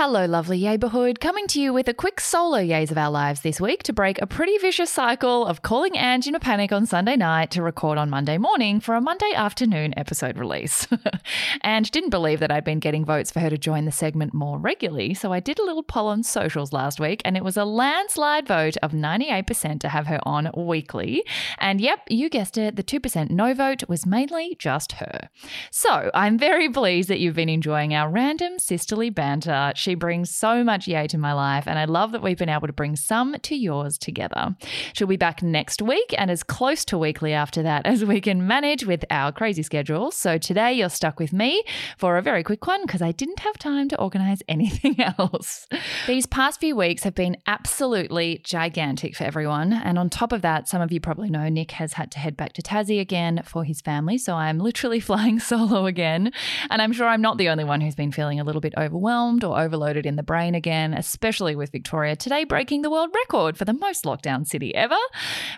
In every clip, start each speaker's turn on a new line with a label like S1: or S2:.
S1: Hello, lovely neighbourhood. Coming to you with a quick solo yays of our lives this week to break a pretty vicious cycle of calling Ange in a panic on Sunday night to record on Monday morning for a Monday afternoon episode release. Ange didn't believe that I'd been getting votes for her to join the segment more regularly, so I did a little poll on socials last week, and it was a landslide vote of 98% to have her on weekly. And yep, you guessed it, the 2% no vote was mainly just her. So I'm very pleased that you've been enjoying our random sisterly banter. She brings so much yay to my life, and I love that we've been able to bring some to yours together. She'll be back next week and as close to weekly after that as we can manage with our crazy schedule. So today you're stuck with me for a very quick one because I didn't have time to organize anything else. These past few weeks have been absolutely gigantic for everyone. And on top of that, some of you probably know Nick has had to head back to Tassie again for his family. So I'm literally flying solo again. And I'm sure I'm not the only one who's been feeling a little bit overwhelmed or overloaded overloaded in the brain again, especially with Victoria today breaking the world record for the most lockdown city ever.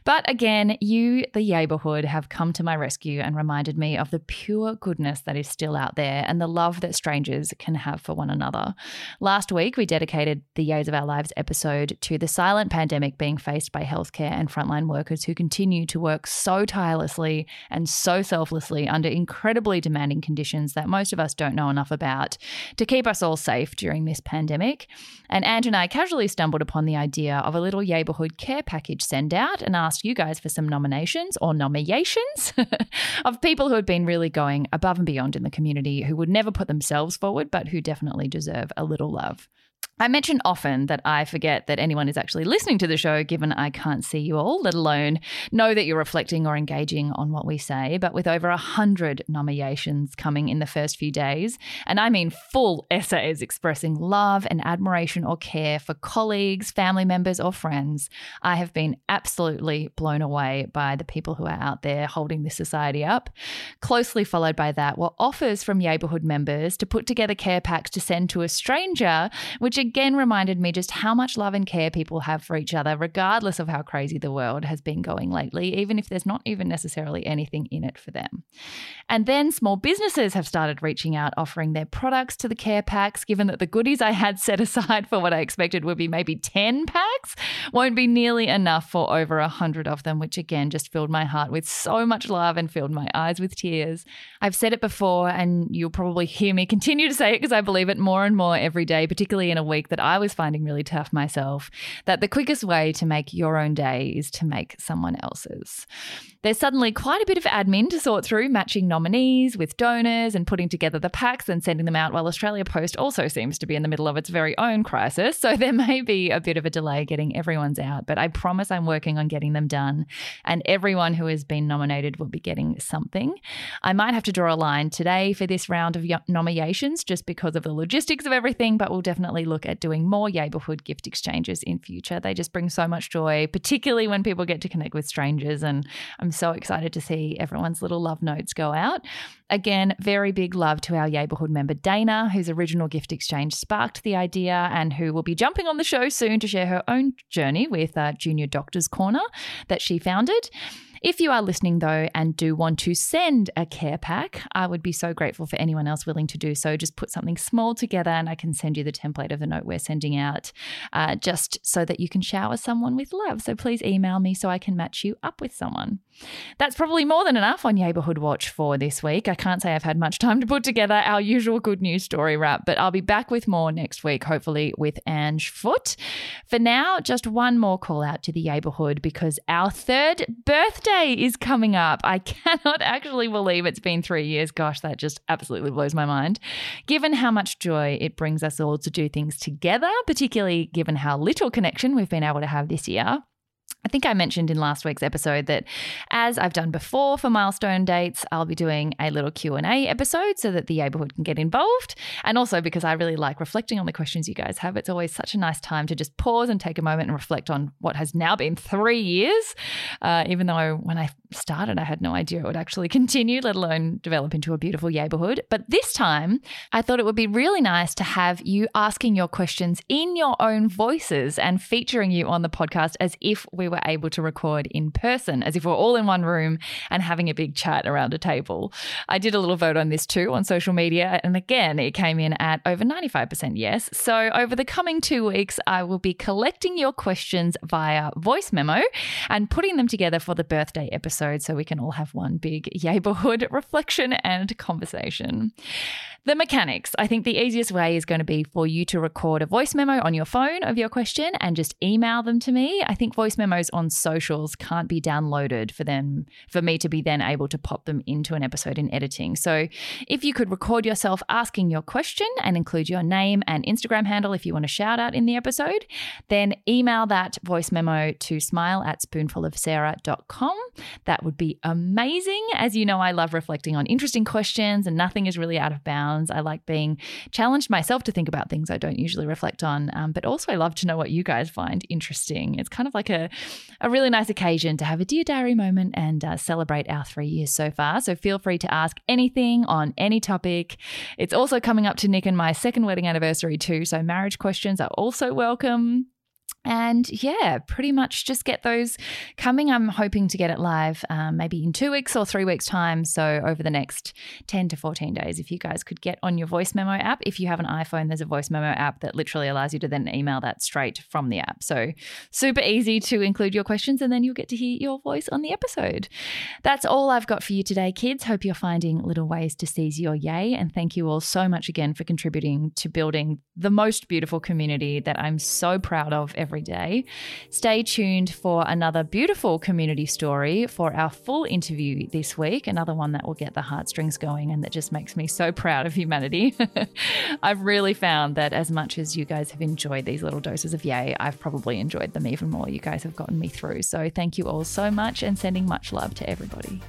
S1: But again, you, the neighborhood, have come to my rescue and reminded me of the pure goodness that is still out there and the love that strangers can have for one another. Last week, we dedicated the Yays of Our Lives episode to the silent pandemic being faced by healthcare and frontline workers who continue to work so tirelessly and so selflessly under incredibly demanding conditions that most of us don't know enough about to keep us all safe during this pandemic. And Ange and I casually stumbled upon the idea of a little neighborhood care package send out and asked you guys for some nominations or nominations of people who had been really going above and beyond in the community who would never put themselves forward, but who definitely deserve a little love. I mention often that I forget that anyone is actually listening to the show, given I can't see you all, let alone know that you're reflecting or engaging on what we say. But with over a hundred nominations coming in the first few days, and I mean full essays expressing love and admiration or care for colleagues, family members, or friends, I have been absolutely blown away by the people who are out there holding this society up. Closely followed by that were offers from neighbourhood members to put together care packs to send to a stranger, which reminded me just how much love and care people have for each other, regardless of how crazy the world has been going lately, even if there's not even necessarily anything in it for them. And then small businesses have started reaching out, offering their products to the care packs, given that the goodies I had set aside for what I expected would be maybe 10 packs won't be nearly enough for over a 100 of them, which again just filled my heart with so much love and filled my eyes with tears. I've said it before, and you'll probably hear me continue to say it because I believe it more and more every day, particularly in a week week that I was finding really tough myself that the quickest way to make your own day is to make someone else's. There's suddenly quite a bit of admin to sort through, matching nominees with donors and putting together the packs and sending them out, while Australia Post also seems to be in the middle of its very own crisis. So there may be a bit of a delay getting everyone's out, but I promise I'm working on getting them done. And everyone who has been nominated will be getting something. I might have to draw a line today for this round of nominations just because of the logistics of everything, but we'll definitely look at doing more neighborhood gift exchanges in future. They just bring so much joy, particularly when people get to connect with strangers. And I'm so excited to see everyone's little love notes go out. Again, very big love to our neighbourhood member Dana, whose original gift exchange sparked the idea and who will be jumping on the show soon to share her own journey with uh, Junior Doctors Corner that she founded. If you are listening, though, and do want to send a care pack, I would be so grateful for anyone else willing to do so. Just put something small together and I can send you the template of the note we're sending out uh, just so that you can shower someone with love. So please email me so I can match you up with someone. That's probably more than enough on Neighbourhood Watch for this week. I can't say I've had much time to put together our usual good news story wrap, but I'll be back with more next week, hopefully with Ange Foot. For now, just one more call out to the neighbourhood because our third birthday is coming up. I cannot actually believe it's been three years. Gosh, that just absolutely blows my mind. Given how much joy it brings us all to do things together, particularly given how little connection we've been able to have this year. I think I mentioned in last week's episode that as I've done before for milestone dates, I'll be doing a little Q&A episode so that the neighborhood can get involved. And also because I really like reflecting on the questions you guys have. It's always such a nice time to just pause and take a moment and reflect on what has now been three years. Uh, even though when I started, I had no idea it would actually continue, let alone develop into a beautiful neighborhood. But this time, I thought it would be really nice to have you asking your questions in your own voices and featuring you on the podcast as if we were able to record in person, as if we're all in one room and having a big chat around a table. I did a little vote on this too on social media, and again, it came in at over 95% yes. So, over the coming two weeks, I will be collecting your questions via voice memo and putting them together for the birthday episode so we can all have one big neighborhood reflection and conversation. The mechanics. I think the easiest way is going to be for you to record a voice memo on your phone of your question and just email them to me. I think voice memos on socials can't be downloaded for them for me to be then able to pop them into an episode in editing. So if you could record yourself asking your question and include your name and Instagram handle if you want a shout out in the episode, then email that voice memo to smile at spoonfulofsarah.com. That would be amazing. As you know, I love reflecting on interesting questions and nothing is really out of bounds I like being challenged myself to think about things I don't usually reflect on, um, but also I love to know what you guys find interesting. It's kind of like a, a really nice occasion to have a Dear Diary moment and uh, celebrate our three years so far. So feel free to ask anything on any topic. It's also coming up to Nick and my second wedding anniversary, too. So marriage questions are also welcome. And yeah, pretty much just get those coming. I'm hoping to get it live um, maybe in two weeks or three weeks' time. So, over the next 10 to 14 days, if you guys could get on your voice memo app. If you have an iPhone, there's a voice memo app that literally allows you to then email that straight from the app. So, super easy to include your questions and then you'll get to hear your voice on the episode. That's all I've got for you today, kids. Hope you're finding little ways to seize your yay. And thank you all so much again for contributing to building the most beautiful community that I'm so proud of every day. Stay tuned for another beautiful community story for our full interview this week, another one that will get the heartstrings going and that just makes me so proud of humanity. I've really found that as much as you guys have enjoyed these little doses of yay, I've probably enjoyed them even more. You guys have gotten me through. So thank you all so much and sending much love to everybody.